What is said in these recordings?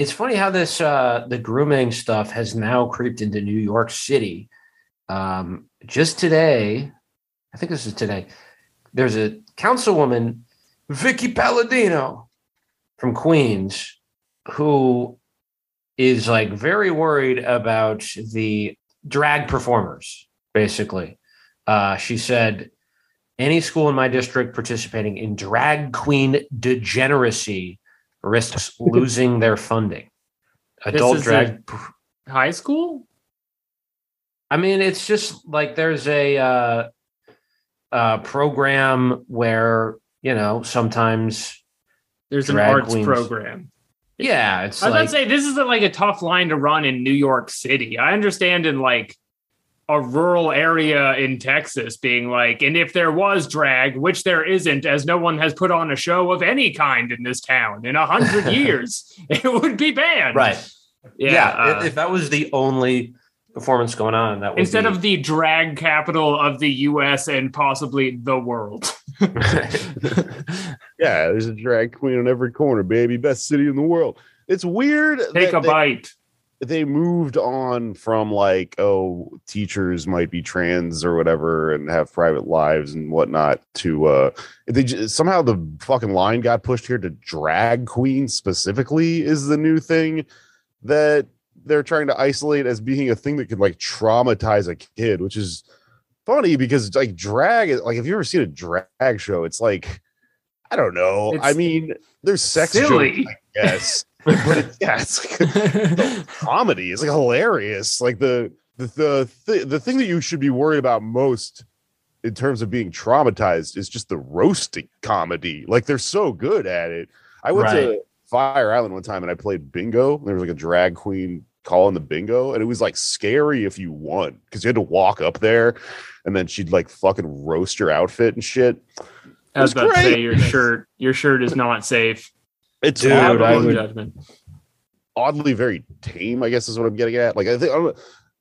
it's funny how this uh, the grooming stuff has now creeped into New York City. Um, just today, I think this is today. There's a councilwoman, Vickie Paladino, from Queens, who is like very worried about the drag performers. Basically, uh, she said, "Any school in my district participating in drag queen degeneracy risks losing their funding." Adult drag. High school? I mean, it's just like there's a uh, uh, program where you know sometimes, There's an arts queens. program. yeah, it's I was like about to say this isn't like a tough line to run in New York City. I understand in like a rural area in Texas being like, and if there was drag, which there isn't, as no one has put on a show of any kind in this town in a hundred years, it would be banned. right. Yeah. Yeah, uh, if, if that was the only performance going on, that would instead be, of the drag capital of the US and possibly the world. Yeah, there's a drag queen on every corner, baby. Best city in the world. It's weird. Take that a they- bite. They moved on from like oh teachers might be trans or whatever and have private lives and whatnot to uh they j- somehow the fucking line got pushed here to drag queen specifically is the new thing that they're trying to isolate as being a thing that could like traumatize a kid which is funny because like drag like if you ever seen a drag show it's like i don't know i mean there's sex silly. jokes, I guess but it's, yeah it's like comedy. It's like hilarious. Like the the the th- the thing that you should be worried about most in terms of being traumatized is just the roasting comedy. Like they're so good at it. I went Right. to Fire Island one time and I played bingo. There was like a drag queen calling the bingo, and it was like scary if you won because you had to walk up there and then she'd like fucking roast your outfit and shit. I was It's about to say your shirt. Your shirt is not safe. It's Dude, oddly, would- judgment. oddly very tame. I guess is what I'm getting at. Like I think I,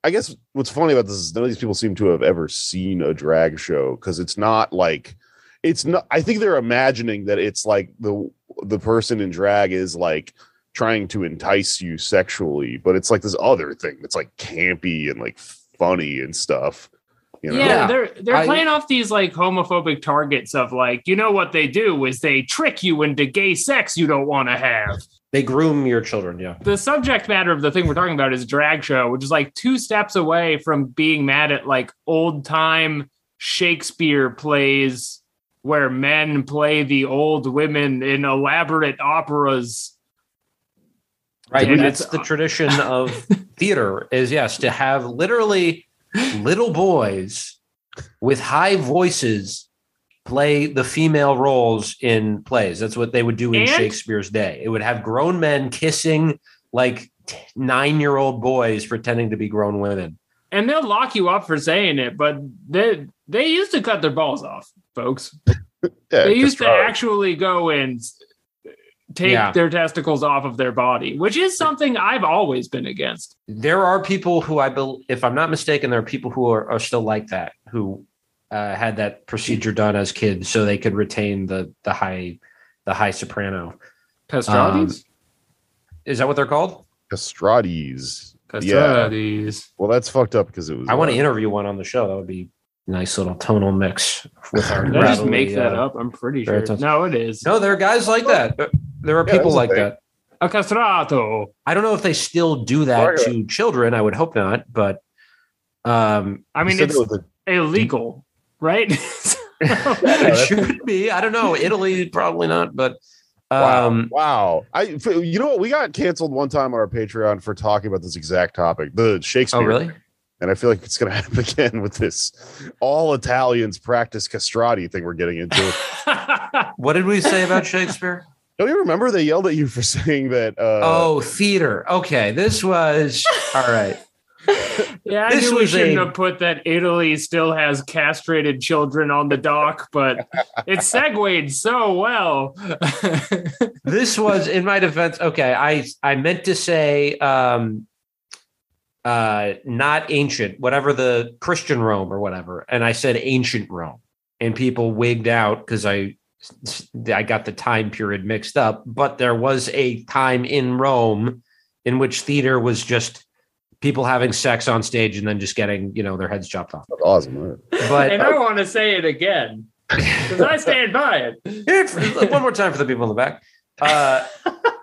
I guess what's funny about this is none of these people seem to have ever seen a drag show because it's not like it's not. I think they're imagining that it's like the the person in drag is like trying to entice you sexually, but it's like this other thing that's like campy and like funny and stuff. You know? Yeah, Yeah, they're they're I- playing off these like homophobic targets of like, you know what they do is they trick you into gay sex you don't want to have. they groom your children. Yeah, The subject matter of the thing we're talking about is drag show, which is like two steps away from being mad at like old time Shakespeare plays where men play the old women in elaborate operas. right. And That's it's- the uh, tradition of theater. Is yes to have literally little boys with high voices play the female roles in plays. That's what they would do in And- Shakespeare's day. It would have grown men kissing like nine year old boys pretending to be grown women. And they'll lock you up for saying it, but they they used to cut their balls off, folks. Yeah, they used to Castrati. actually go and take Yeah. their testicles off of their body, which is something I've always been against. There are people who I believe, if I'm not mistaken, there are people who are, are still like that who uh, had that procedure done as kids so they could retain the the high the high soprano. Castrades? Is that what they're called? Castrades. Yeah. Castrades. Well, that's fucked up because it was. I want to interview one on the show. That would be a nice little tonal mix with our. Did I just gravelly, make that uh, up? I'm pretty sure. baritone. No, it is. No, there are guys like that. There- There are Yeah, people that's like that. A castrato. I don't know if they still do that Right. to children. I would hope not, but um, I mean, it's it a- illegal, right? it should be. I don't know. Italy probably not, but Wow. um, wow. I f- you know what? We got canceled one time on our Patreon for talking about this exact topic, the Shakespeare. oh really? thing. And I feel like it's going to happen again with this all Italians practice castrati thing we're getting into. What did we say about Shakespeare? Don't you remember they yelled at you for saying that? Uh, oh, theater. Okay, this was all right. yeah, I This knew we was shouldn't a- have put that Italy still has castrated children on the dock, but it segued so well. This was in my defense. Okay, I I meant to say um, uh, not ancient, whatever the Christian Rome or whatever, and I said ancient Rome, and people wigged out because I I got the time period mixed up. But there was a time in Rome in which theater was just people having sex on stage and then just getting you know their heads chopped off. That's awesome. right? But and I want to say it again because I stand by it. One more time for the people in the back. Uh,